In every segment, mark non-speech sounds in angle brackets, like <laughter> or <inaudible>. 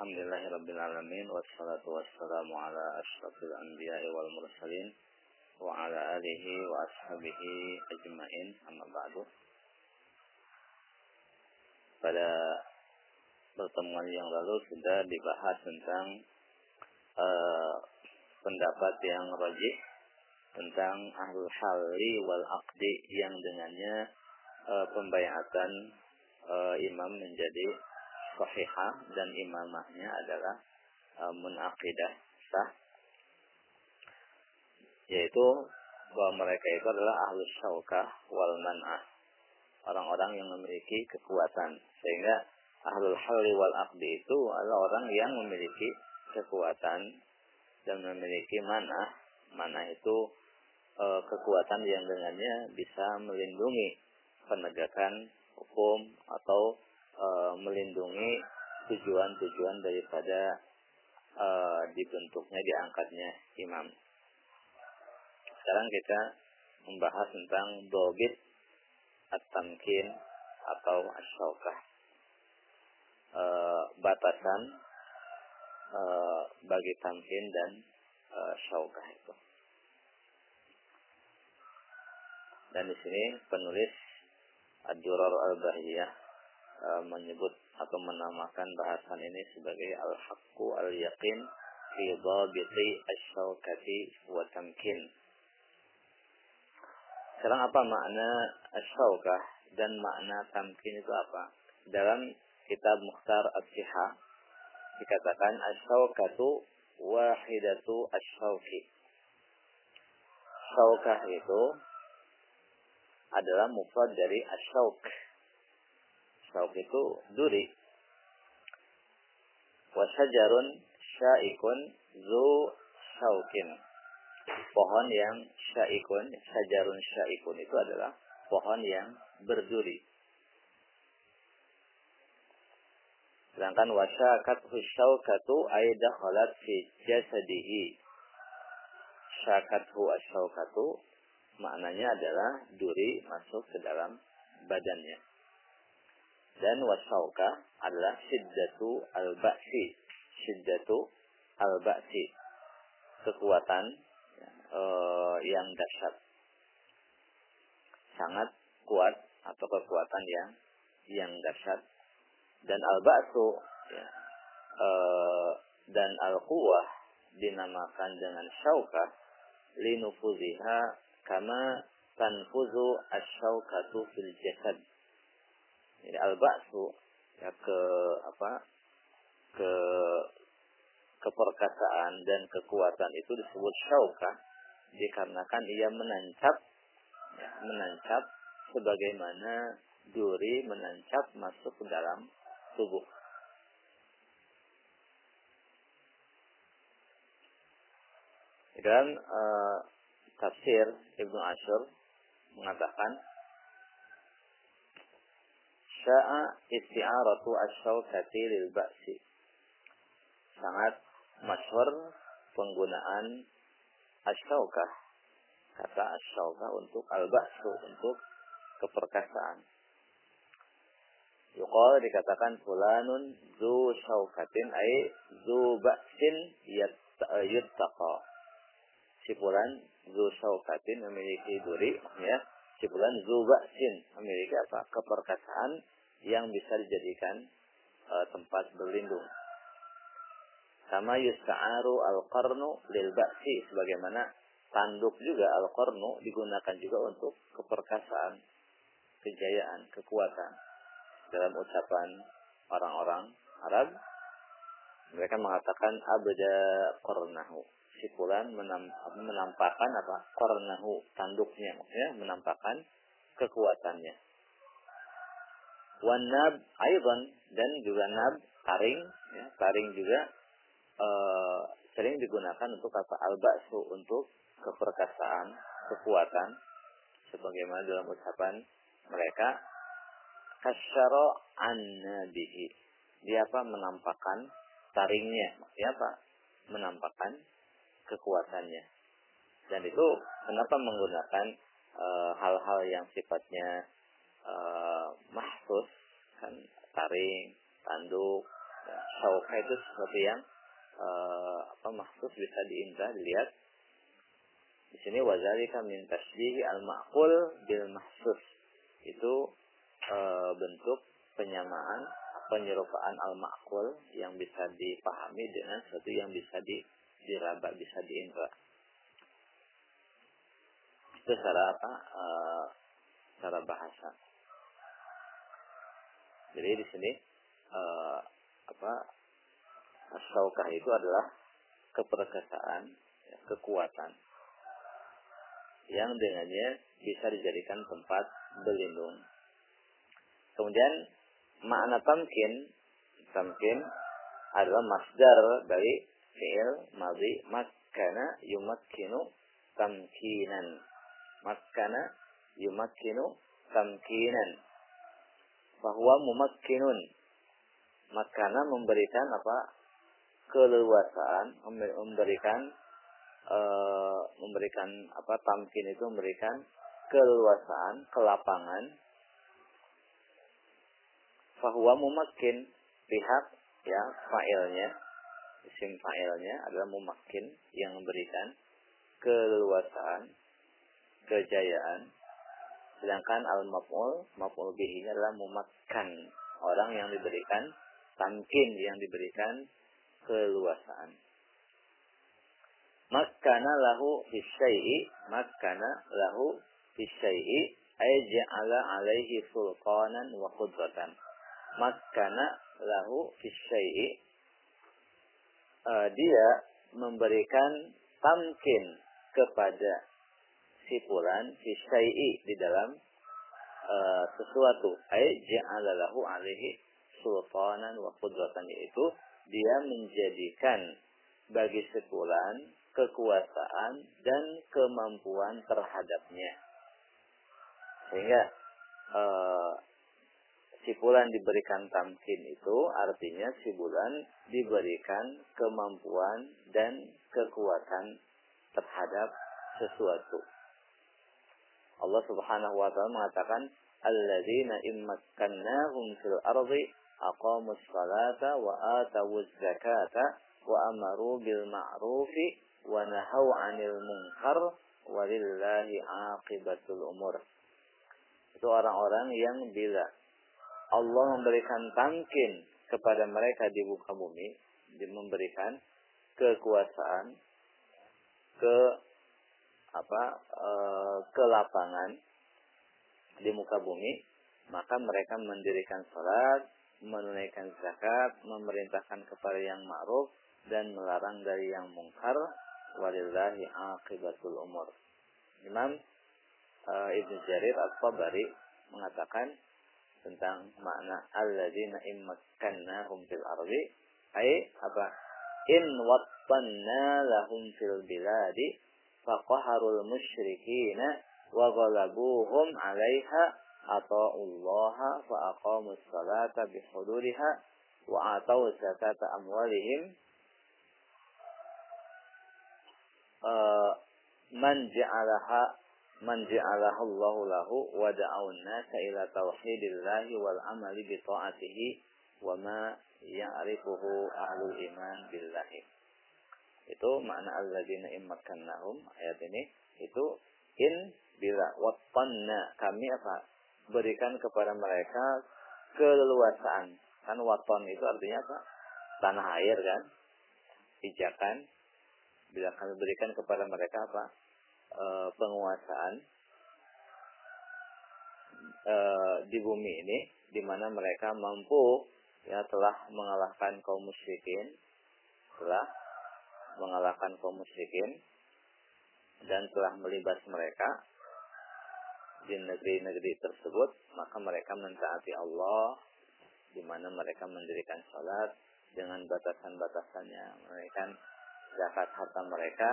Alhamdulillahirrabbilalamin Wassalatu wassalamu ala ashrafil anbiya wal mursalin Wa ala alihi wa ashabihi ajma'in. Amma ba'du. Pada pertemuan yang lalu sudah dibahas tentang uh, pendapat yang rajih tentang ahlul halli wal aqdi yang dengannya uh, pembayatan uh, imam menjadi sahihah dan imamahnya adalah uh, munaqidah sah. Yaitu bahwa mereka itu adalah ahlus syaukah wal man'ah. Orang-orang yang memiliki kekuatan. Sehingga ahlul halli wal aqdi itu adalah orang yang memiliki kekuatan dan memiliki mana mana itu e, kekuatan yang dengannya bisa melindungi penegakan hukum atau e, melindungi tujuan-tujuan daripada e, dibentuknya diangkatnya imam. Sekarang kita membahas tentang dobit at-tamkin atau asyaukah. E, batasan e, bagi tamkin dan e, syaukah itu. Dan di sini penulis Ad-Durar Al-Bahiyah e, menyebut atau menamakan bahasan ini sebagai Al-Haqqu Al-Yaqin fi dhabiti asy-syaukati wa tamkin. Sekarang apa makna asyaukah dan makna tamkin itu apa? Dalam kitab Mukhtar As-Siha dikatakan asyaukatu wahidatu asyauki. Syaukah itu adalah mufrad dari asyauk. Syauk itu duri. Wasajarun syaikun zu syaukin. Pohon yang syaikun, sajarun syaikun itu adalah pohon yang berduri. Sedangkan wasyakat husyaukatu aidah khalat fi jasadihi. Syakathu asyaukatu maknanya adalah duri masuk ke dalam badannya. Dan wasyauka adalah siddatu al-ba'si. Siddatu al-ba'si. Kekuatan uh, yang dahsyat. Sangat kuat atau kekuatan yang yang dahsyat. Dan al-ba'su ya, uh, dan al-quwah dinamakan dengan syauka linufuziha kama tanfuzu asyaukatu fil jasad. Jadi al-ba'su ya ke apa? ke keperkasaan dan kekuatan itu disebut syauka dikarenakan ia menancap ya, menancap sebagaimana duri menancap masuk ke dalam tubuh. Dan uh, tafsir Ibnu Ashur mengatakan sya'a isti'aratu asyaukati lil ba'si. Sangat masyhur penggunaan asyaukah kata asyaukah untuk al-ba'su untuk keperkasaan. Yuqal dikatakan fulanun zu syaukatin ay zu ba'sin yuttaqa. Si fulan zu syaukatin memiliki duri ya si fulan zu ba'sin memiliki apa? Keperkasaan yang bisa dijadikan uh, tempat berlindung. Sama yusta'aru al-qarnu lil ba'si sebagaimana tanduk juga al-qarnu digunakan juga untuk keperkasaan kejayaan kekuatan dalam ucapan orang-orang Arab. Mereka mengatakan abda qarnahu. Si fulan menam, menampakkan apa? Qarnahu tanduknya ya menampakkan kekuatannya wan nab dan juga nab taring ya, taring juga uh, sering digunakan untuk apa al-ba'su untuk keperkasaan kekuatan sebagaimana dalam ucapan mereka kasyara an nabihi. Dia apa? Menampakkan taringnya. Maksudnya apa? Menampakkan kekuatannya. Dan itu kenapa menggunakan hal-hal uh, yang sifatnya uh, mahsus kan taring, tanduk Sauka itu sesuatu yang uh, apa maksud bisa diindra dilihat. Di sini wazalika min tasbihi al ma'qul bil mahsus. Itu uh, bentuk penyamaan penyerupaan al ma'qul yang bisa dipahami dengan sesuatu yang bisa di diraba, bisa diindra. Itu cara apa? Uh, cara bahasa. Jadi di sini uh, apa saukah itu adalah keperkasaan, ya, kekuatan yang dengannya bisa dijadikan tempat berlindung. Kemudian makna tamkin, tamkin adalah masdar dari fi'il madhi makkana yumakkinu tamkinan. Makkana yumakkinu tamkinan. Bahwa mumakkinun. Makkana memberikan apa? keleluasaan, memberikan uh, memberikan apa tamkin itu memberikan keleluasaan, kelapangan. Bahwa mumakkin pihak ya failnya isim fa'ilnya adalah mumakin yang memberikan keleluasaan, kejayaan. Sedangkan al-maf'ul, maf'ul bihi adalah mumakkan, orang yang diberikan tamkin, yang diberikan keluasaan. Makkana lahu fisyai'i, makkana lahu fisyai'i, ay ja'ala alaihi sulqanan wa qudratan. Makkana lahu fisyai'i, uh, dia memberikan tamkin kepada si fulan si syai'i di dalam uh, sesuatu. Ay ja'alalahu alaihi sultanan wa qudratan. Yaitu dia menjadikan bagi sepulan kekuasaan dan kemampuan terhadapnya. Sehingga uh, si bulan diberikan tamkin itu artinya si bulan diberikan kemampuan dan kekuatan terhadap sesuatu. Allah Subhanahu wa taala mengatakan alladzina immakkannahum fil ardi aqamus salata wa atawuz zakata wa amaru bil ma'rufi wa nahaw 'anil munkar walillahi 'aqibatul umur. Itu orang-orang yang bila Allah memberikan tamkin kepada mereka di muka bumi, memberikan kekuasaan, ke apa e, ke lapangan di muka bumi, maka mereka mendirikan salat, menunaikan zakat, memerintahkan kepada yang ma'ruf dan melarang dari yang mungkar. Walillahi aqibatul umur. Imam e, Ibn Jarir Al-Tabari mengatakan tentang makna alladzina immakkannahum fil ardi ai apa in wattanna lahum fil biladi faqaharul musyrikina wa ghalabuhum 'alaiha ata'ullaha fa aqamus salata bihududiha wa atau zakata amwalihim uh, man ja'alaha man ja'alahu Allah lahu wa da'aun nasa ila tauhidillahi wal amali bi ta'atihi wa ma ya'rifuhu ahlul iman billahi. Itu makna alladzina immakannahum ayat ini itu in bila watanna kami apa berikan kepada mereka keleluasaan. Kan waton itu artinya apa? Tanah air kan? Pijakan. Bila kami berikan kepada mereka apa? e, penguasaan e, di bumi ini di mana mereka mampu ya telah mengalahkan kaum musyrikin telah mengalahkan kaum musyrikin dan telah melibas mereka di negeri-negeri tersebut maka mereka mentaati Allah di mana mereka mendirikan salat dengan batasan-batasannya. Mereka zakat harta mereka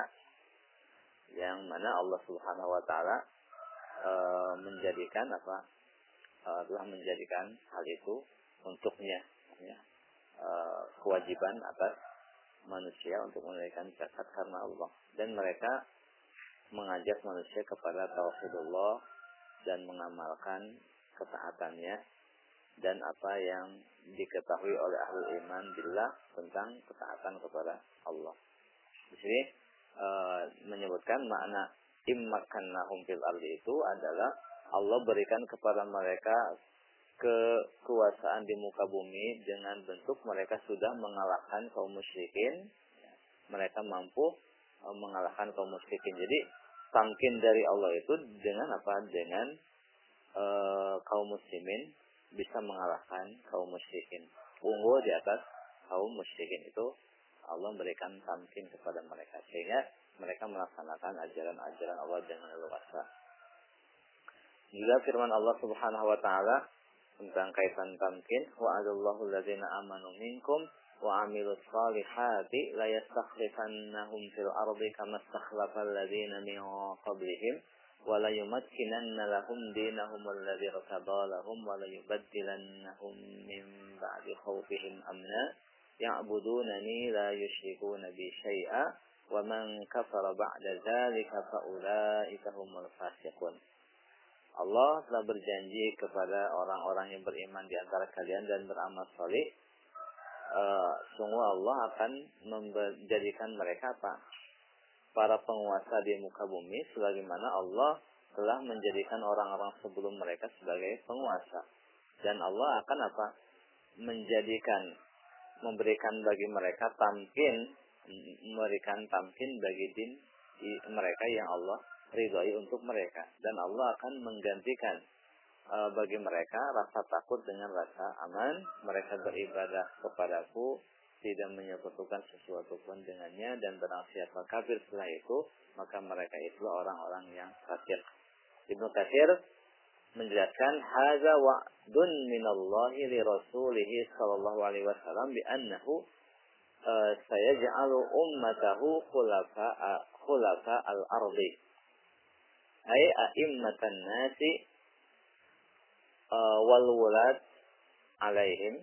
yang mana Allah Subhanahu wa taala e, menjadikan apa? E, telah menjadikan hal itu untuknya ya. E, kewajiban atas manusia untuk menunaikan zakat karena Allah dan mereka mengajak manusia kepada tauhidullah dan mengamalkan ketaatannya dan apa yang diketahui oleh ahli iman billah tentang ketaatan kepada Allah. Di sini e, menyebutkan makna immakannahum fil ardi itu adalah Allah berikan kepada mereka kekuasaan di muka bumi dengan bentuk mereka sudah mengalahkan kaum musyrikin. Mereka mampu e, mengalahkan kaum musyrikin. Jadi tamkin dari Allah itu dengan apa? Dengan e, kaum muslimin bisa mengalahkan kaum musyrikin. Unggul di atas kaum musyrikin itu Allah memberikan tamkin kepada mereka sehingga mereka melaksanakan ajaran-ajaran Allah dengan leluasa. Juga firman Allah Subhanahu wa taala tentang kaitan tamkin wa adallahu alladzina amanu minkum wa amilus salihati la yastakhlifannahum fil ardi kama istakhlafa alladzina min qablihim ولا يمكنن لهم دينهم الذي ارتضى لهم ولا يبدلنهم من بعد خوفهم أمنا يعبدونني لا يشركون بي شيئا ومن كفر بعد ذلك فأولئك هم الفاسقون Allah telah berjanji kepada orang-orang yang beriman di antara kalian dan beramal soleh. Uh, sungguh Allah akan menjadikan mereka apa? para penguasa di muka bumi sebagaimana Allah telah menjadikan orang-orang sebelum mereka sebagai penguasa. Dan Allah akan apa? Menjadikan memberikan bagi mereka tamkin memberikan tamkin bagi din mereka yang Allah ridhoi untuk mereka. Dan Allah akan menggantikan uh, bagi mereka rasa takut dengan rasa aman. Mereka beribadah kepadaku tidak menyebutkan sesuatu pun dengannya dan barang siapa kafir. Setelah itu maka mereka itu orang-orang yang kafir. Ibnu Katsir menjelaskan hadza wa'dun minallahi li rasulih sallallahu alaihi wasallam bi annahu uh, sayaj'alu ummatahu khulafa khulafa al-ardi ay a'immatan nasi uh, wal wulad alaihim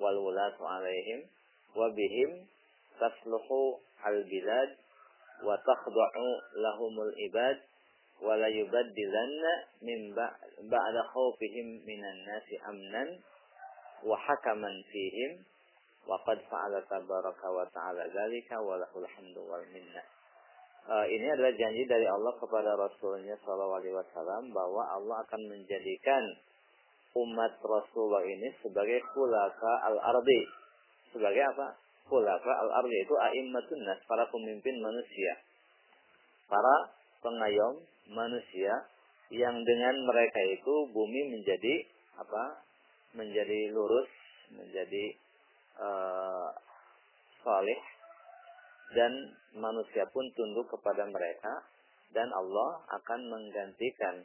wal wulatu alaihim wa bihim tasluhu al bilad wa takhda'u lahumul ibad wa la yubaddilanna min ba'da khawfihim minan nasi amnan wa hakaman fihim Uh, ini adalah janji dari Allah kepada Rasulnya Shallallahu Alaihi Wasallam bahwa Allah akan menjadikan umat Rasulullah ini sebagai khulafa al-ardi. Sebagai apa? Khulafa al-ardi itu a'immatun para pemimpin manusia. Para pengayom manusia yang dengan mereka itu bumi menjadi apa? Menjadi lurus, menjadi uh, saleh dan manusia pun tunduk kepada mereka dan Allah akan menggantikan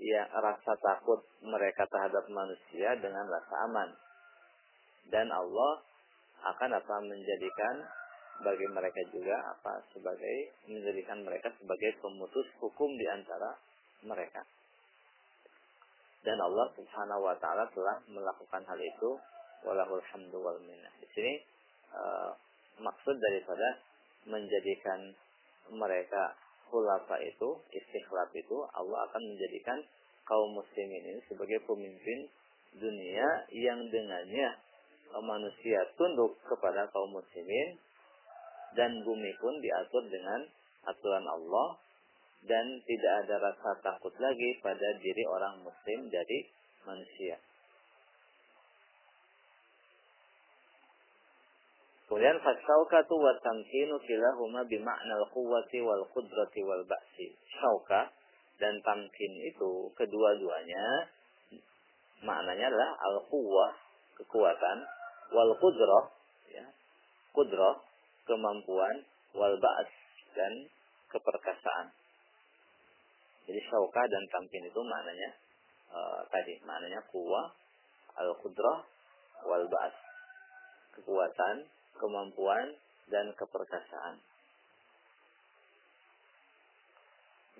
ya rasa takut mereka terhadap manusia dengan rasa aman. Dan Allah akan apa menjadikan bagi mereka juga apa sebagai menjadikan mereka sebagai pemutus hukum di antara mereka. Dan Allah Subhanahu wa taala telah melakukan hal itu walahul wal. Di sini uh, maksud daripada menjadikan mereka khulafa itu, istikhlaf itu, Allah akan menjadikan kaum muslimin ini sebagai pemimpin dunia yang dengannya manusia tunduk kepada kaum muslimin dan bumi pun diatur dengan aturan Allah dan tidak ada rasa takut lagi pada diri orang muslim dari manusia. Kemudian fasyaukatu wa tamkinu kilahuma bima'na al-quwwati wal qudrati wal ba'si. Syauka dan tamkin itu kedua-duanya maknanya adalah al-quwwah, kekuatan, wal qudrah, ya. Qudrah, kemampuan, wal ba's dan keperkasaan. Jadi syauka dan tamkin itu maknanya uh, tadi maknanya kuwa, al-qudrah, wal ba's. Kekuatan, kemampuan dan keperkasaan.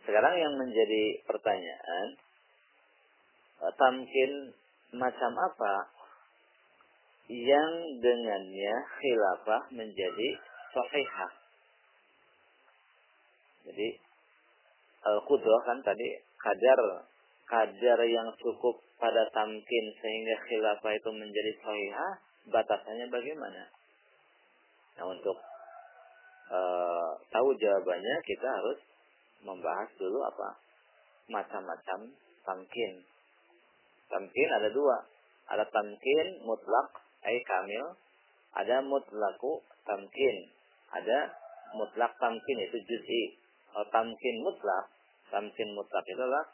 Sekarang yang menjadi pertanyaan, eh, tamkin macam apa yang dengannya khilafah menjadi sahihah. Jadi al-qudrah kan tadi kadar kadar yang cukup pada tamkin sehingga khilafah itu menjadi sahihah, batasannya bagaimana? Nah, untuk uh, tahu jawabannya kita harus membahas dulu apa macam-macam tamkin. Tamkin ada dua. Ada tamkin mutlak, ay kamil. Ada mutlaku tamkin. Ada mutlak tamkin itu juz'i. Oh, tamkin mutlak, tamkin mutlak itu adalah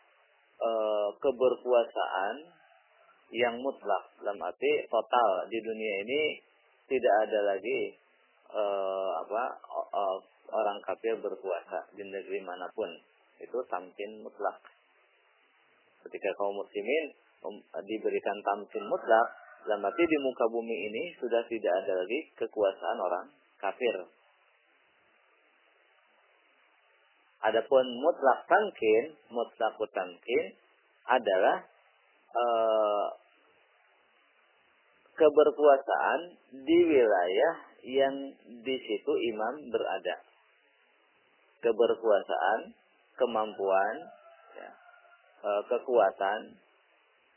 e, keberkuasaan yang mutlak dalam arti total di dunia ini tidak ada lagi e, apa e, orang kafir berkuasa di negeri mana pun itu tamkin mutlak. Ketika kaum muslimin um, diberikan tamkin mutlak dalam arti di muka bumi ini sudah tidak ada lagi kekuasaan orang kafir. Adapun mutlak tamkin, mutlak tamkin adalah e, keberkuasaan di wilayah yang di situ imam berada. Keberkuasaan, kemampuan, ya, e, kekuatan,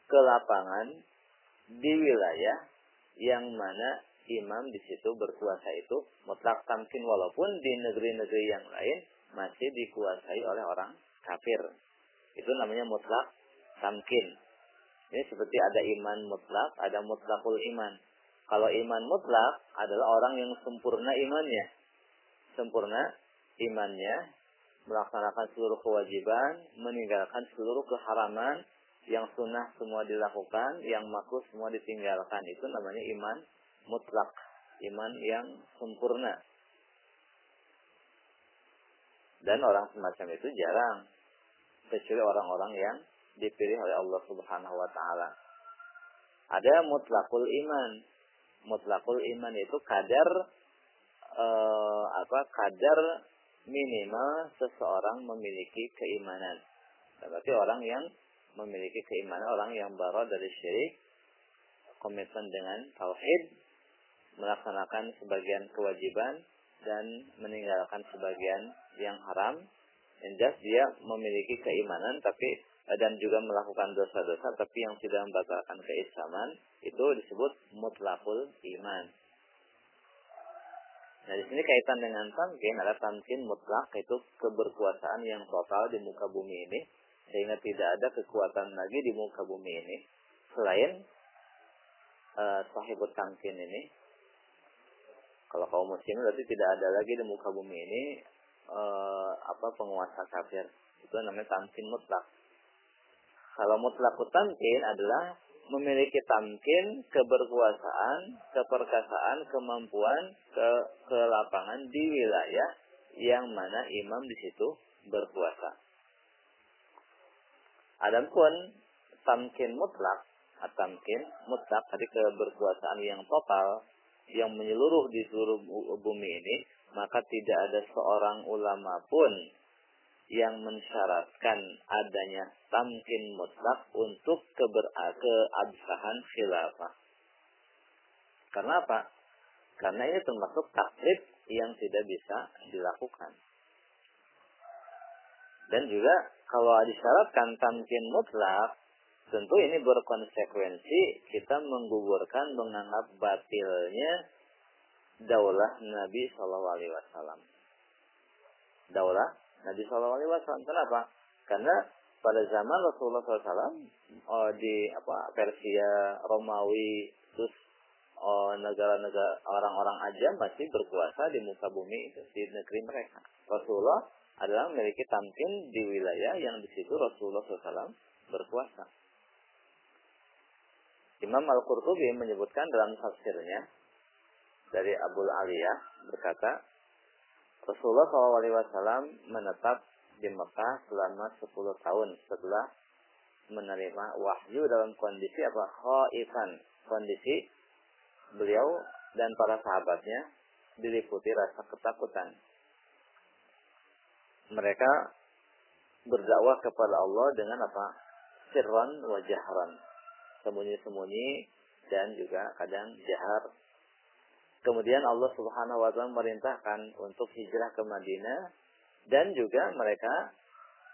kelapangan di wilayah yang mana imam di situ berkuasa itu mutlak tamkin walaupun di negeri-negeri yang lain masih dikuasai oleh orang kafir. Itu namanya mutlak tamkin. Ini seperti ada iman mutlak, ada mutlakul iman. Kalau iman mutlak adalah orang yang sempurna imannya. Sempurna imannya, melaksanakan seluruh kewajiban, meninggalkan seluruh keharaman, yang sunnah semua dilakukan, yang makruh semua ditinggalkan. Itu namanya iman mutlak. Iman yang sempurna. Dan orang semacam itu jarang. Kecuali orang-orang yang dipilih oleh Allah Subhanahu wa taala. Ada mutlakul iman. Mutlakul iman itu kadar eh, apa? Kadar minimal seseorang memiliki keimanan. Berarti orang yang memiliki keimanan, orang yang baru dari syirik, komitmen dengan tauhid, melaksanakan sebagian kewajiban, dan meninggalkan sebagian yang haram. Yang dia memiliki keimanan tapi dan juga melakukan dosa-dosa tapi yang tidak membatalkan keislaman itu disebut mutlakul iman. Nah di sini kaitan dengan tamkin ada tamkin mutlak itu keberkuasaan yang total di muka bumi ini sehingga tidak ada kekuatan lagi di muka bumi ini selain uh, sahibut tamkin ini kalau kaum muslim berarti tidak ada lagi di muka bumi ini uh, apa penguasa kafir. Itu namanya tamkin mutlak. Kalau mutlak tamkin adalah memiliki tamkin, keberkuasaan, keperkasaan, kemampuan, ke kelapangan di wilayah yang mana imam di situ berkuasa. Adapun tamkin mutlak, tamkin mutlak tadi keberkuasaan yang total yang menyeluruh di seluruh bumi ini, maka tidak ada seorang ulama pun yang mensyaratkan adanya tamkin mutlak untuk keber keabsahan khilafah. Karena apa? Karena ini termasuk taklid yang tidak bisa dilakukan. Dan juga kalau disyaratkan tamkin mutlak, Tentu ini berkonsekuensi kita menggugurkan menganggap batilnya daulah Nabi Shallallahu Alaihi Wasallam. Daulah Nabi Shallallahu Alaihi Wasallam. Kenapa? Karena pada zaman Rasulullah SAW oh, di apa Persia, Romawi, terus oh, negara-negara orang-orang aja masih berkuasa di muka bumi itu di negeri mereka. Rasulullah adalah memiliki tamkin di wilayah yang di situ Rasulullah SAW berkuasa. Imam Al-Qurtubi menyebutkan dalam tafsirnya dari Abu Aliyah berkata, Rasulullah SAW menetap di Mekah selama 10 tahun setelah menerima wahyu dalam kondisi apa? Khaifan. Kondisi beliau dan para sahabatnya diliputi rasa ketakutan. Mereka berdakwah kepada Allah dengan apa? Sirran wa jahran sembunyi-sembunyi dan juga kadang jahar. Kemudian Allah Subhanahu wa taala merintahkan untuk hijrah ke Madinah dan juga mereka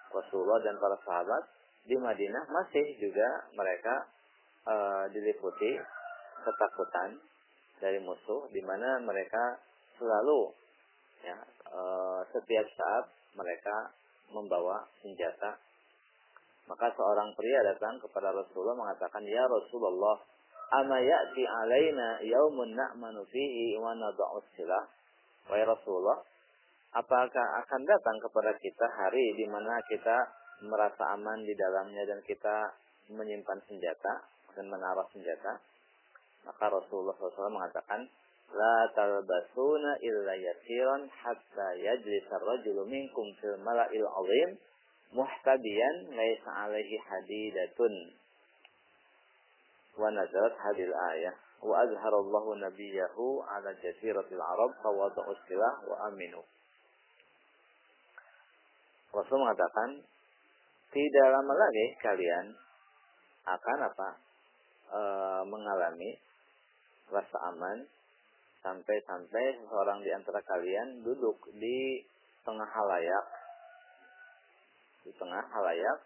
Rasulullah dan para sahabat di Madinah masih juga mereka uh, diliputi ketakutan dari musuh di mana mereka selalu ya uh, setiap saat mereka membawa senjata. Maka seorang pria datang kepada Rasulullah mengatakan ya Rasulullah ama ya'ti alaina yaumun na'manu fihi wa nad'u silah wahai Rasulullah apakah akan datang kepada kita hari di mana kita merasa aman di dalamnya dan kita menyimpan senjata dan menaruh senjata? Maka Rasulullah SAW mengatakan la talbasuna illa yasiran hatta yajlisa ar-rajulu minkum fil mala'il 'azim muhtadiyan laisa alaihi hadidatun hadil ayah wa azharallahu nabiyahu ala jasiratil arab fawada'u silah wa aminu Rasul mengatakan tidak lama lagi kalian akan apa? E, mengalami rasa aman sampai-sampai seorang di antara kalian duduk di tengah halayak. Di tengah halayak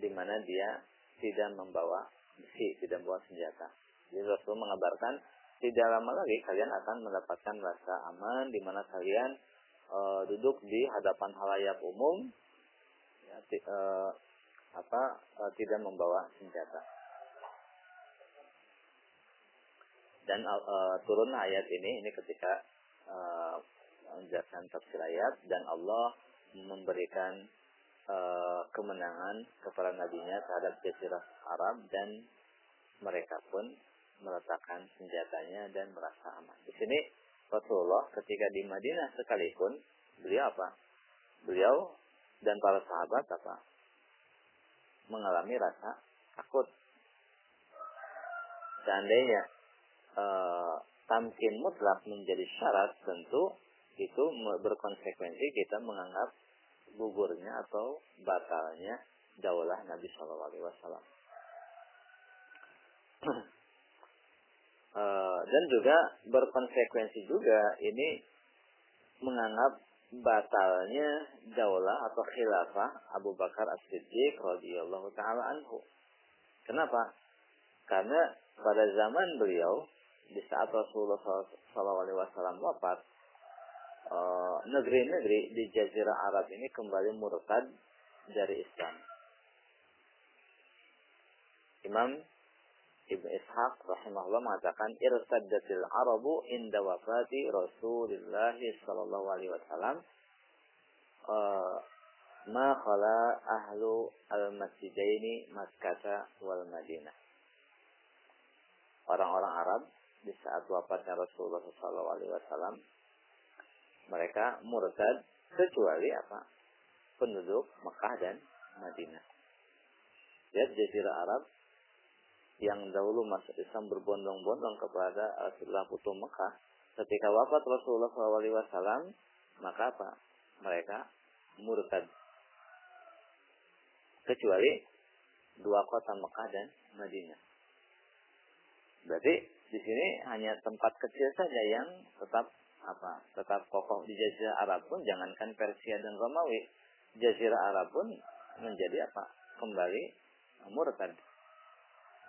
di mana dia tidak membawa besi, tidak membawa senjata. Jadi Rasul mengabarkan tidak lama lagi kalian akan mendapatkan rasa aman di mana kalian e, duduk di hadapan halayak umum ya, e, apa e, tidak membawa senjata. Dan e, turun ayat ini ini ketika e, menjelaskan tafsir ayat dan Allah memberikan uh, kemenangan kepada nabinya terhadap jazirah Arab dan mereka pun meletakkan senjatanya dan merasa aman. Di sini Rasulullah ketika di Madinah sekalipun beliau apa? Beliau dan para sahabat apa? Mengalami rasa takut. Seandainya uh, tamkin mutlak menjadi syarat tentu itu berkonsekuensi kita menganggap gugurnya atau batalnya daulah Nabi Shallallahu Alaihi Wasallam. <clears throat> Eh, dan juga berkonsekuensi juga ini menganggap batalnya daulah atau khilafah Abu Bakar As-Siddiq radhiyallahu taala anhu. Kenapa? Karena pada zaman beliau di saat Rasulullah SAW wafat, Eh, negeri-negeri di Jazirah Arab ini kembali murtad dari Islam. Imam Ibn Ishaq rahimahullah mengatakan irtaddatil arabu inda wafati Rasulullah sallallahu alaihi wasallam uh, ma khala ahlu al-masjidaini Makkah wal Madinah. Orang-orang Arab di saat wafatnya Rasulullah sallallahu alaihi wasallam mereka murtad kecuali apa? Penduduk Mekah dan Madinah. Lihat jazirah Arab yang dahulu masuk Islam berbondong-bondong kepada Rasulullah Putu Mekah. Ketika wafat Rasulullah SAW, maka apa? Mereka murtad. Kecuali dua kota Mekah dan Madinah. Berarti di sini hanya tempat kecil saja yang tetap apa? Tetap kokoh di Jazirah Arab pun jangankan Persia dan Romawi. Jazirah Arab pun menjadi apa? Kembali murtad.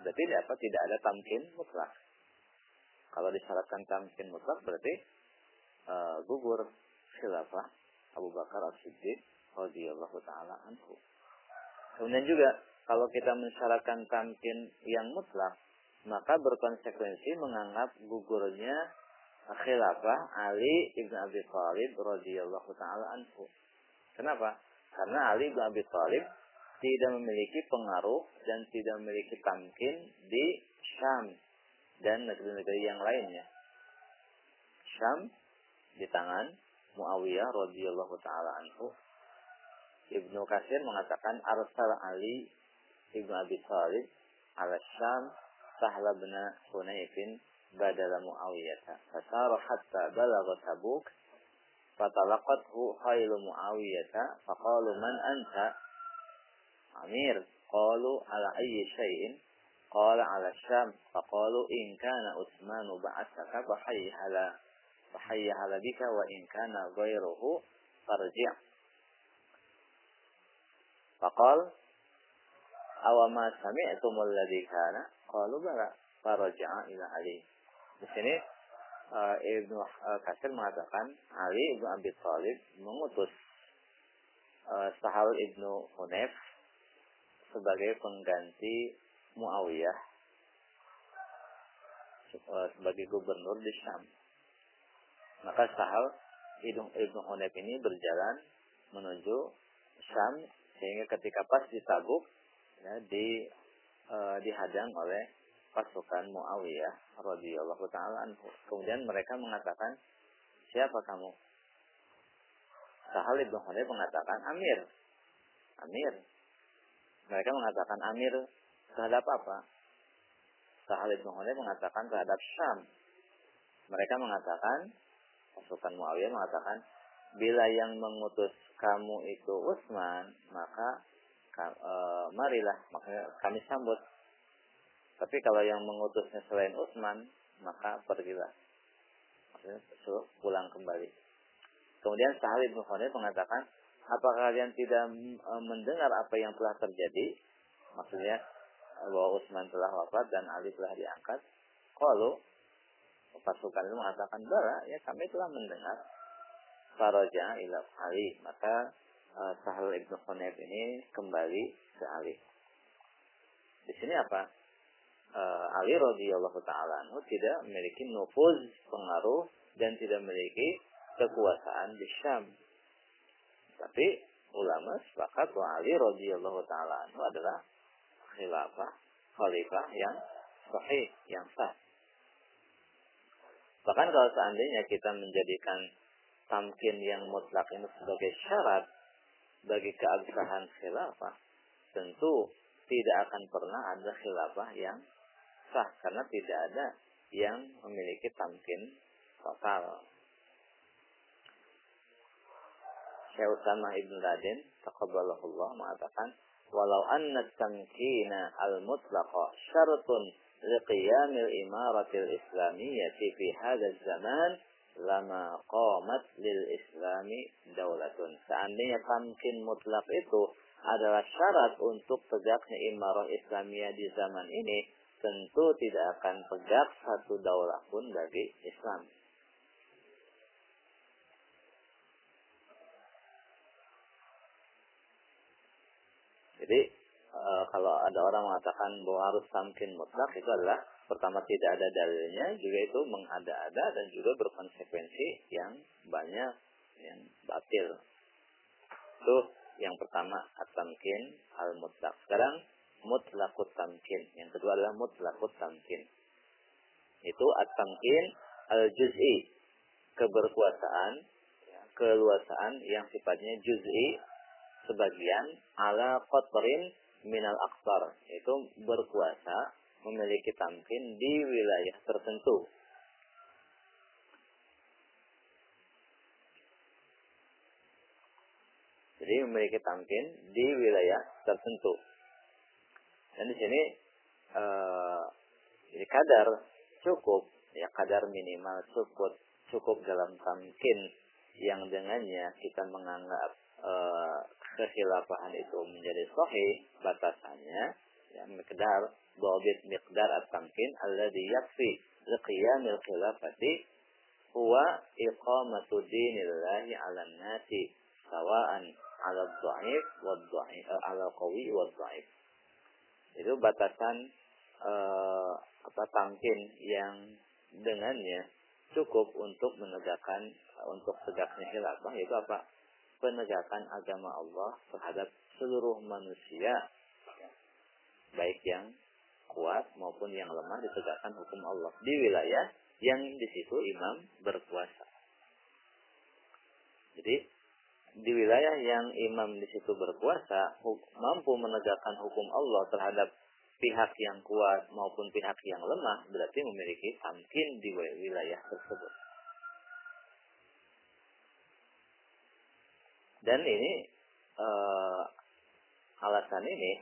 Berarti apa? Tidak ada tamkin mutlak. Kalau disyaratkan tamkin mutlak berarti uh, gugur khilafah Abu Bakar As-Siddiq radhiyallahu taala anhu. Kemudian juga kalau kita mensyaratkan tamkin yang mutlak maka berkonsekuensi menganggap gugurnya khilafah Ali ibn Abi Thalib radhiyallahu taala anhu. Kenapa? Karena Ali ibn Abi Thalib tidak memiliki pengaruh dan tidak memiliki tamkin di Syam dan negeri-negeri yang lainnya. Syam di tangan Muawiyah radhiyallahu taala anhu. Ibnu Kasir mengatakan arsal Ali ibnu Abi Thalib ala Syam Sahla bin Hunayfin بدل معاوية. فسار حتى بلغ تبوك فطلقته خيل معاوية فقالوا من أنت؟ أمير قالوا على أي شيء؟ قال على الشام فقالوا إن كان عثمان بعثك فحي على فحي على بك وإن كان غيره فارجع. فقال awama sami'tumul ladzi kana qalu bala faraja'a ila Ali. Di sini uh, Ibnu uh, Katsir mengatakan Ali Ibnu Abi Thalib mengutus uh, Sahal Ibnu Hunayf sebagai pengganti Muawiyah sebagai gubernur di Syam. Maka Sahal Ibnu Ibnu Hunayf ini berjalan menuju Syam sehingga ketika pas di Tabuk ya, di uh, dihadang oleh pasukan Muawiyah radhiyallahu taala anhu. Kemudian mereka mengatakan, "Siapa kamu?" Sahal ibn Hunayf mengatakan, "Amir." Amir. Mereka mengatakan Amir terhadap apa? Sahal ibn Hunayf mengatakan terhadap Syam. Mereka mengatakan, pasukan Muawiyah mengatakan, bila yang mengutus kamu itu Utsman, maka e, marilah makanya kami sambut. Tapi kalau yang mengutusnya selain Utsman, maka pergilah. Maksudnya suruh pulang kembali. Kemudian Sahal Hunayf mengatakan, apakah kalian tidak e, mendengar apa yang telah terjadi? Maksudnya bahwa Utsman telah wafat dan Ali telah diangkat. Kalau pasukan itu mengatakan, bara, ya kami telah mendengar. Faraja ila Ali. Maka uh, Sahal Hunayf ini kembali ke Ali. Di sini apa? Uh, Ali radhiyallahu taala tidak memiliki nufuz pengaruh dan tidak memiliki kekuasaan di Syam. Tapi ulama sepakat bahwa Ali radhiyallahu taala adalah khilafah khalifah yang sahih, yang sah. Bahkan kalau seandainya kita menjadikan tamkin yang mutlak ini sebagai syarat bagi keabsahan khilafah, tentu tidak akan pernah ada khilafah yang sah karena tidak ada yang memiliki tamkin total. Syekh Usama Ibn Radin taqabbalahullah mengatakan walau anna tamkina al-mutlaqa syaratun liqiyamil imaratil islamiyyati fi hadzal zaman lama qamat lil islami daulatun. Seandainya tamkin mutlak itu adalah syarat untuk tegaknya imarah Islamiyah di zaman ini, tentu tidak akan tegak satu daulah pun bagi Islam. Jadi e, kalau ada orang mengatakan bahwa harus tamkin mutlak itu adalah pertama tidak ada dalilnya, juga itu mengada-ada dan juga berkonsekuensi yang banyak yang batil. Itu yang pertama at-tamkin al-mutlak. Sekarang mutlakut tamkin. Yang kedua adalah mutlakut tamkin. Itu at-tamkin al-juz'i. Keberkuasaan, ya, keluasaan yang sifatnya juz'i sebagian ala qatrin minal aksar. Itu berkuasa memiliki tamkin di wilayah tertentu. Jadi memiliki tamkin di wilayah tertentu. Dan di sini uh, ini kadar cukup, ya kadar minimal cukup. Cukup dalam tamkin yang dengannya kita menganggap uh, itu menjadi sahih batasannya ya miqdar dhabit miqdar at-tamkin alladhi yakfi liqiyamil khilafati huwa iqamatu dinillahi 'ala nasi sawa'an 'ala dhaif wa dhaif eh, 'ala qawi wa dhaif itu batasan uh, apa tamkin yang dengannya cukup untuk menegakkan untuk tegaknya khilafah yaitu apa penegakan agama Allah terhadap seluruh manusia baik yang kuat maupun yang lemah ditegakkan hukum Allah di wilayah yang di situ imam berkuasa. Jadi di wilayah yang imam di situ berkuasa mampu menegakkan hukum Allah terhadap pihak yang kuat maupun pihak yang lemah berarti memiliki tamkin di wilayah tersebut. Dan ini uh, alasan ini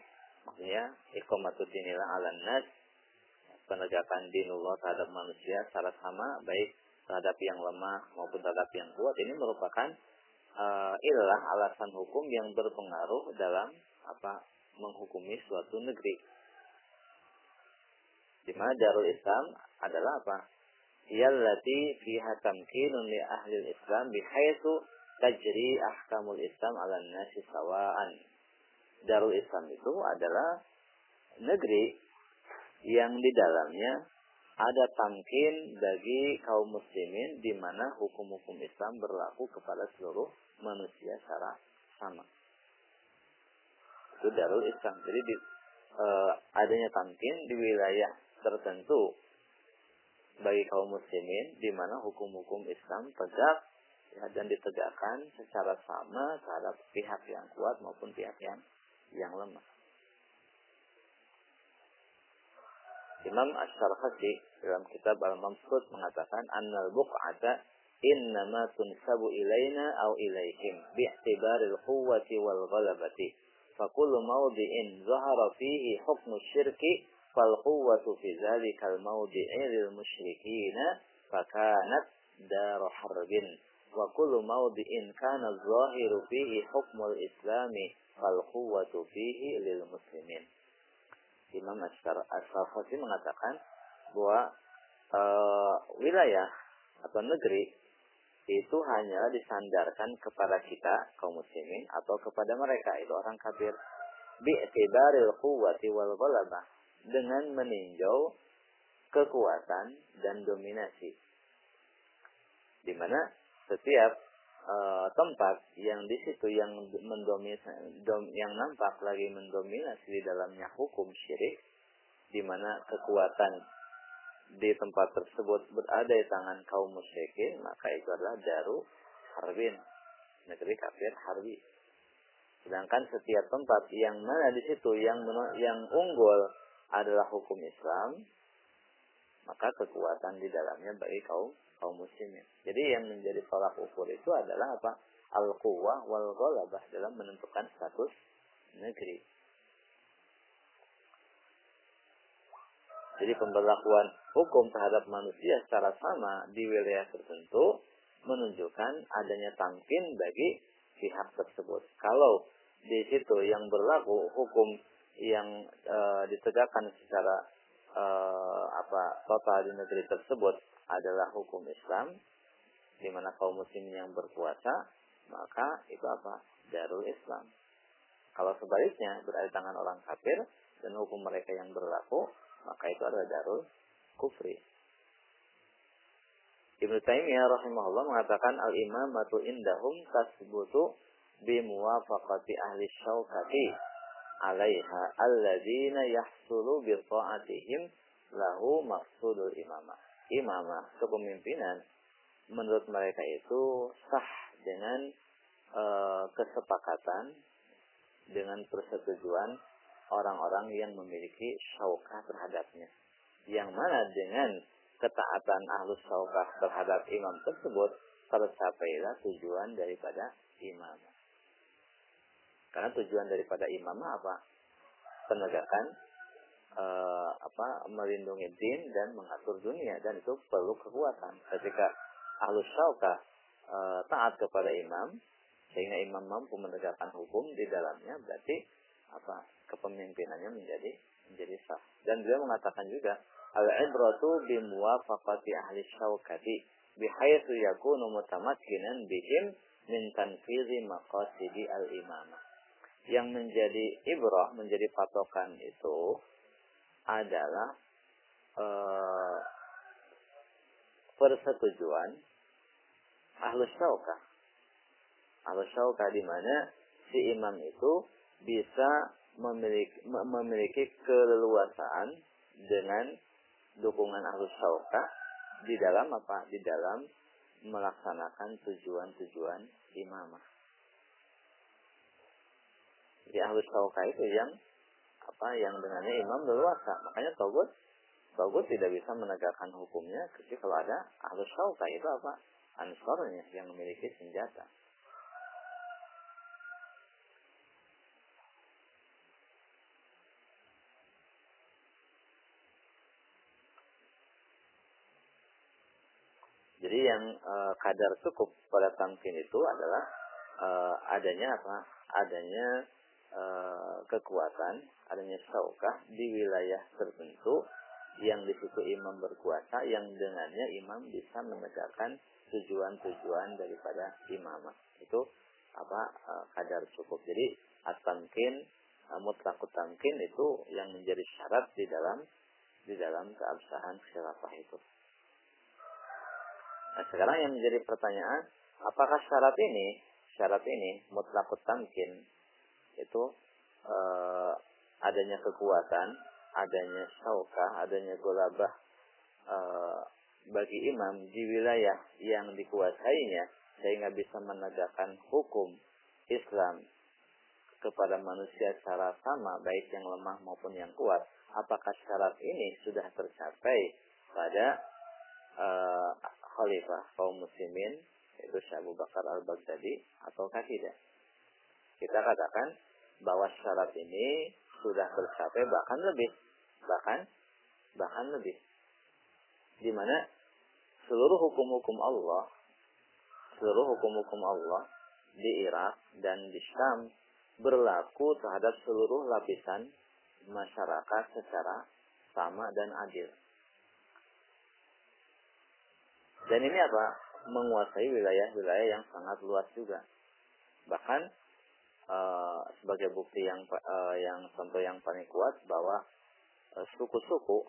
maksudnya iqamatuddinillah ala nas penegakan dinullah terhadap manusia secara sama baik terhadap yang lemah maupun terhadap yang kuat ini merupakan uh, ilah alasan hukum yang berpengaruh dalam apa menghukumi suatu negeri. Di mana Darul Islam adalah apa? Yallati fiha tamkinun li ahli Islam bihaitsu tajri ahkamul Islam ala nasi sawaan. Darul Islam itu adalah negeri yang di dalamnya ada tamkin bagi kaum muslimin di mana hukum-hukum Islam berlaku kepada seluruh manusia secara sama. Itu darul Islam. Jadi di, e, adanya tamkin di wilayah tertentu bagi kaum muslimin di mana hukum-hukum Islam tegak ya, dan ditegakkan secara sama terhadap pihak yang kuat maupun pihak yang yang lemah. Imam Ash-Sharhasi dalam kitab Al-Mamsud mengatakan annal buq'ata innama tunsabu ilaina aw ilaihim bi'tibaril quwwati wal ghalabati fa kullu mawdi'in zahara fihi hukmu syirki fal quwwatu fi dzalikal mawdi'i lil musyrikina fakanat dar harbin wa kullu mawdi'in kana zahiru fihi hukmul islami fal quwwatu fihi lil muslimin Imam As-Sarfasi mengatakan bahwa e, wilayah atau negeri itu hanya disandarkan kepada kita kaum muslimin atau kepada mereka. Itu orang kafir. Bi'tibaril quwwati wal ghalabah. Dengan meninjau kekuatan dan dominasi. Di mana setiap uh, tempat yang di situ yang mendominasi dom, yang nampak lagi mendominasi di dalamnya hukum syirik di mana kekuatan di tempat tersebut berada di tangan kaum musyrikin maka itu adalah daru harbin negeri kafir harbi. Sedangkan setiap tempat yang mana di situ yang yang unggul adalah hukum Islam maka kekuatan di dalamnya bagi kaum kaum muslimin. Jadi yang menjadi tolak ukur itu adalah apa? Al-quwah wal ghalabah dalam menentukan status negeri. Jadi pemberlakuan hukum terhadap manusia secara sama di wilayah tertentu menunjukkan adanya tamkin bagi pihak tersebut. Kalau di situ yang berlaku hukum yang e, ditegakkan secara e, apa total di negeri tersebut adalah hukum Islam di mana kaum muslimin yang berpuasa maka itu apa? Darul Islam. Kalau sebaliknya berada di tangan orang kafir dan hukum mereka yang berlaku maka itu adalah darul kufri. Ibnu Taimiyah rahimahullah mengatakan al imamatu indahum tasbutu bimuwafaqati ahli syaukati alaiha alladzina yahsulu bi ta'atihim lahu maqsudul imamah imamah kepemimpinan menurut mereka itu sah dengan e, kesepakatan dengan persetujuan orang-orang yang memiliki syaukah terhadapnya. Yang mana dengan ketaatan ahlus syaukah terhadap imam tersebut tercapailah tujuan daripada imam. Karena tujuan daripada imam apa? Penegakan uh, apa melindungi din dan mengatur dunia dan itu perlu kekuatan. Ketika ahlus syaukah uh, taat kepada imam sehingga imam mampu menegakkan hukum di dalamnya berarti apa kepemimpinannya menjadi menjadi sah. Dan beliau mengatakan juga al-ibratu bi muwafaqati ahli syaukati bihaitsu yakunu mutamakkinan bihim min tanfizi maqasidi al-imamah. Yang menjadi ibrah, menjadi patokan itu adalah uh, persetujuan ahlus syaukah. Ahlus syaukah di mana si imam itu bisa memiliki, memiliki keleluasaan dengan dukungan ahlus syaukah di dalam apa? Di dalam melaksanakan tujuan-tujuan imamah. Di ahlus syaukah itu yang apa yang dengannya imam leluasa. Makanya togut togut tidak bisa menegakkan hukumnya kecuali kalau ada ahlus syauka itu apa? Ansornya yang memiliki senjata. Jadi yang e, kadar cukup pada tamkin itu adalah e, adanya apa? Adanya e, kekuatan, adanya saukah di wilayah tertentu yang di situ imam berkuasa yang dengannya imam bisa menegakkan tujuan-tujuan daripada imamah. Itu apa e, kadar cukup. Jadi at-tamkin tamkin itu yang menjadi syarat di dalam di dalam keabsahan khilafah itu. Nah, sekarang yang menjadi pertanyaan, apakah syarat ini, syarat ini mutlakut tamkin itu e, adanya kekuatan, adanya saukah, adanya golabah e, bagi imam di wilayah yang dikuasainya sehingga bisa menegakkan hukum Islam kepada manusia secara sama baik yang lemah maupun yang kuat. Apakah syarat ini sudah tercapai pada uh, khalifah kaum muslimin yaitu Syekh Abu Bakar Al-Baghdadi ataukah tidak kita katakan bahwa syarat ini sudah tercapai bahkan lebih bahkan bahkan lebih di mana seluruh hukum-hukum Allah seluruh hukum-hukum Allah di Irak dan di Syam berlaku terhadap seluruh lapisan masyarakat secara sama dan adil. Dan ini apa? Menguasai wilayah-wilayah yang sangat luas juga. Bahkan uh, sebagai bukti yang uh, yang contoh yang paling kuat bahwa eh, suku-suku uh,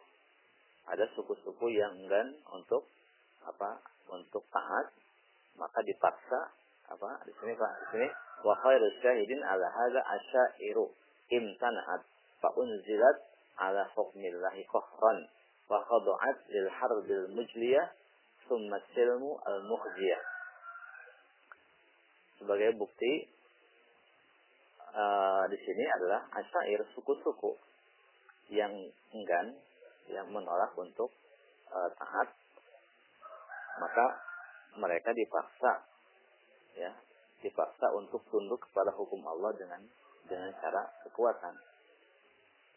ada suku-suku yang enggan untuk apa untuk taat maka dipaksa apa di sini Pak di sini wa khairus syahidin ala hadza asyairu imtana'at fa unzilat ala hukmillahi qahran wa khadu'at lil harbil mujliyah summa silmu al mukhjiyah sebagai bukti uh, di sini adalah asyair suku-suku yang enggan yang menolak untuk uh, taat. Maka mereka dipaksa ya dipaksa untuk tunduk kepada hukum Allah dengan dengan cara kekuatan.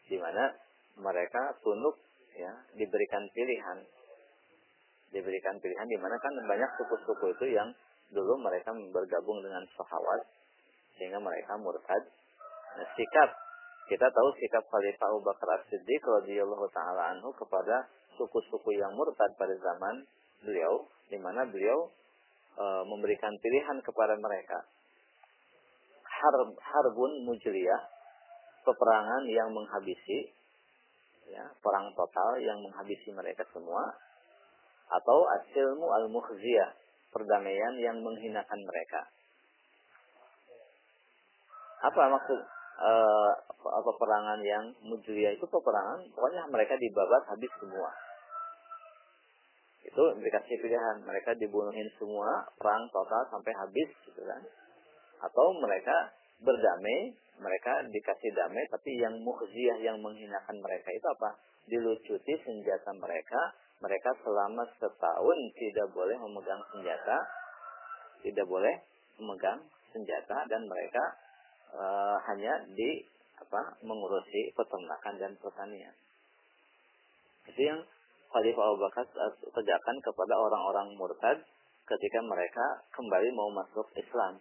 Di mana mereka tunduk ya diberikan pilihan. Diberikan pilihan di mana kan banyak suku-suku itu yang dulu mereka bergabung dengan sahawat sehingga mereka murtad. Nah, sikap. Kita tahu sikap Khalifah Abu Bakar As-Siddiq radhiyallahu taala anhu kepada suku-suku yang murtad pada zaman beliau di mana beliau e, memberikan pilihan kepada mereka. Harb harbun mujriyah peperangan yang menghabisi ya perang total yang menghabisi mereka semua atau asilmu al mukhziyah perdamaian yang menghinakan mereka apa maksud e, peperangan yang mujriyah itu peperangan? Pokoknya mereka dibabat habis semua. Itu dikasih pilihan. Mereka dibunuhin semua perang total sampai habis gitu kan. Atau mereka berdamai mereka dikasih damai tapi yang mukhziyah yang menghinakan mereka itu apa? Dilucuti senjata mereka. Mereka selama setahun tidak boleh memegang senjata. Tidak boleh memegang senjata dan mereka e, hanya di apa mengurusi peternakan dan pertanian itu yang Khalifah Abu Bakar tegakkan kepada orang-orang murtad ketika mereka kembali mau masuk Islam.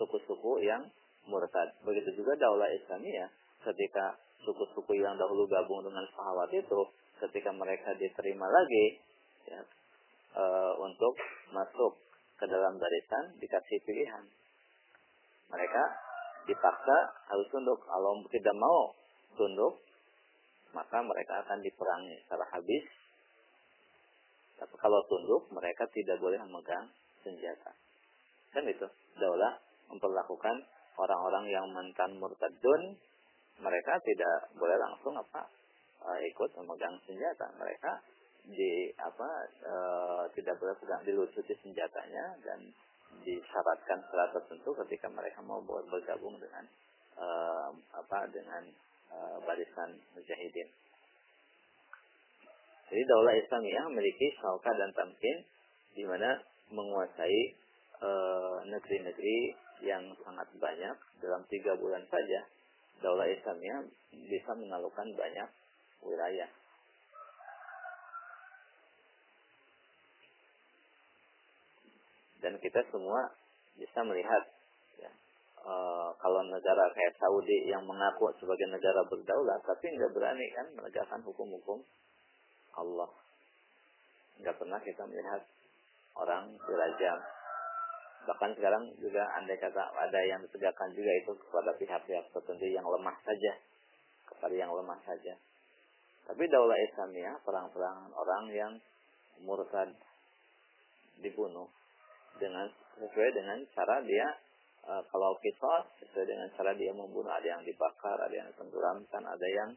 Suku-suku yang murtad. Begitu juga daulah Islamiyah ketika suku-suku yang dahulu gabung dengan sahabat itu ketika mereka diterima lagi ya, e, untuk masuk ke dalam barisan dikasih pilihan. Mereka dipaksa harus tunduk. Kalau tidak mau tunduk, maka mereka akan diperangi secara habis tapi kalau tunduk, mereka tidak boleh memegang senjata. Kan itu. Daulah memperlakukan orang-orang yang mantan murtadun, mereka tidak boleh langsung apa uh, ikut memegang senjata. Mereka di apa uh, tidak boleh pegang dilucuti senjatanya dan disyaratkan secara tertentu ketika mereka mau bergabung dengan uh, apa dengan uh, barisan mujahidin. Jadi daulah Islamiyah memiliki sauka dan tamkin di mana menguasai eh, negeri-negeri e, yang sangat banyak dalam tiga bulan saja daulah Islamiyah bisa menaklukkan banyak wilayah. Dan kita semua bisa melihat ya, uh, kalau negara kayak Saudi yang mengaku sebagai negara berdaulat tapi nggak berani kan menegakkan hukum-hukum Allah. Nggak pernah kita melihat orang dirajam bahkan sekarang juga andai kata ada yang ditegakkan juga itu kepada pihak-pihak tertentu yang lemah saja kepada yang lemah saja. Tapi daulah Islamiyah perang-perangan orang yang murtad dibunuh dengan sesuai dengan cara dia e, kalau kisah sesuai dengan cara dia membunuh. Ada yang dibakar ada yang tenggelamkan ada yang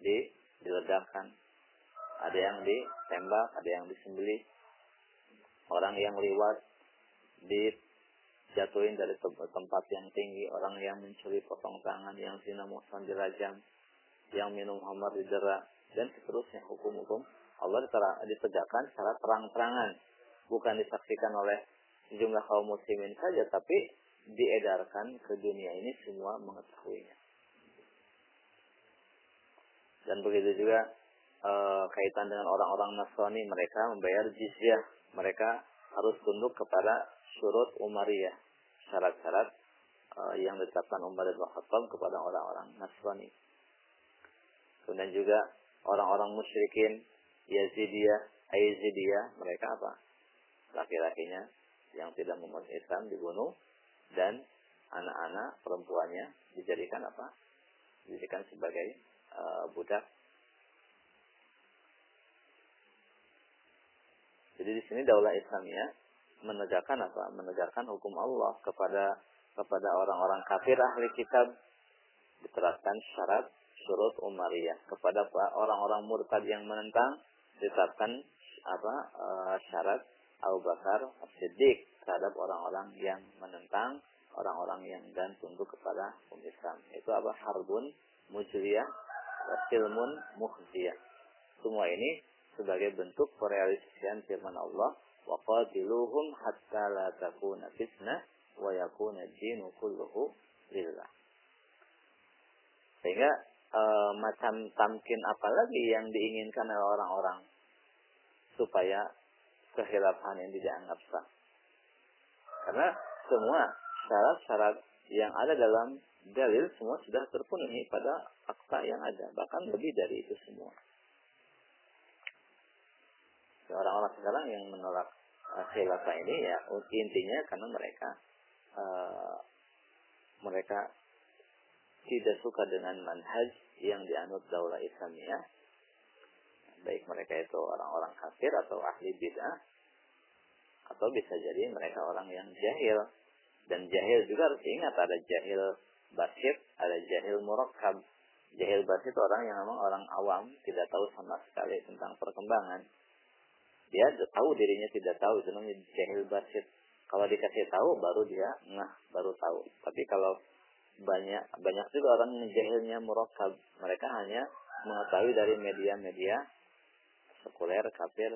di diledakkan ada yang ditembak ada yang disembelih. Orang yang liwat dijatuhin dari tempat yang tinggi. Orang yang mencuri potong tangan yang zina muhsan dirajam yang minum hamar didera dan seterusnya. Hukum-hukum Allah ditegakkan secara terang-terangan bukan disaksikan oleh sejumlah kaum muslimin saja tapi diedarkan ke dunia ini semua mengetahuinya dan begitu juga e, kaitan dengan orang-orang Nasrani mereka membayar jizyah mereka harus tunduk kepada surut Umariyah syarat-syarat uh, yang ditetapkan Umar bin Khattab kepada orang-orang Nasrani. Kemudian juga orang-orang musyrikin Yazidiyah, Aizidiyah, mereka apa? Laki-lakinya yang tidak memeluk Islam dibunuh dan anak-anak perempuannya dijadikan apa? Dijadikan sebagai uh, budak. Jadi di sini daulah Islamnya menegakkan apa? Menegakkan hukum Allah kepada kepada orang-orang kafir ahli kitab diterapkan syarat surut umariyah kepada orang-orang murtad yang menentang ditetapkan apa uh, syarat Abu Bakar Siddiq terhadap orang-orang yang menentang orang-orang yang dan tunduk kepada umat Islam. Itu apa? Harbun mujriyah silmun, muhziyah. Semua ini sebagai bentuk perrealisasian firman Allah wa qatiluhum hatta la takuna fitnah wa yakuna dinu kulluhu lillah. Sehingga e, macam tamkin apalagi yang diinginkan oleh orang-orang supaya kehilafan ini dianggap sah. Karena semua syarat-syarat yang ada dalam dalil semua sudah terpenuhi pada fakta yang ada. Bahkan lebih dari itu semua. Orang-orang sekarang yang menolak uh, khilafah ini ya intinya karena mereka uh, mereka tidak suka dengan manhaj yang dianut daulah Islamiyah baik mereka itu orang-orang kafir atau ahli bid'ah atau bisa jadi mereka orang yang jahil. Dan jahil juga harus ingat ada jahil basit ada jahil murakkab. Jahil basit orang yang memang orang awam tidak tahu sama sekali tentang perkembangan. Dia tahu dirinya tidak tahu itu namanya jahil basit. Kalau dikasih tahu baru dia nah baru tahu. Tapi kalau banyak banyak juga orang jahilnya murakab mereka hanya mengetahui dari media-media sekuler kafir.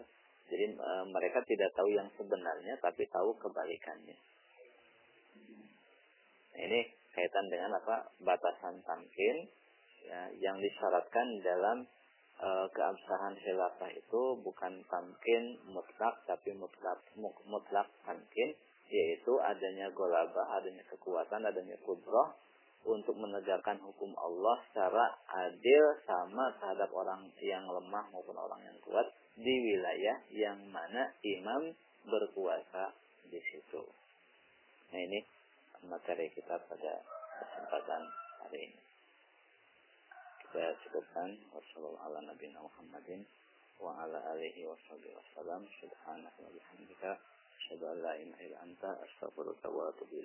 Jadi e, mereka tidak tahu yang sebenarnya tapi tahu kebalikannya. Nah, ini kaitan dengan apa? Batasan tamkin ya, yang disyaratkan dalam e, keabsahan khilafah itu bukan tamkin mutlak tapi mutlak mutlak tamkin yaitu adanya golaba, adanya kekuatan, adanya kudroh untuk menegakkan hukum Allah secara adil sama terhadap orang yang lemah maupun orang yang kuat di wilayah yang mana imam berkuasa di situ. Nah ini materi kita pada kesempatan hari ini. Saya cukupkan. Wassalamualaikum Muhammadin wa ala alihi wa wasallam subhanaka wa bihamdika. Wa atubu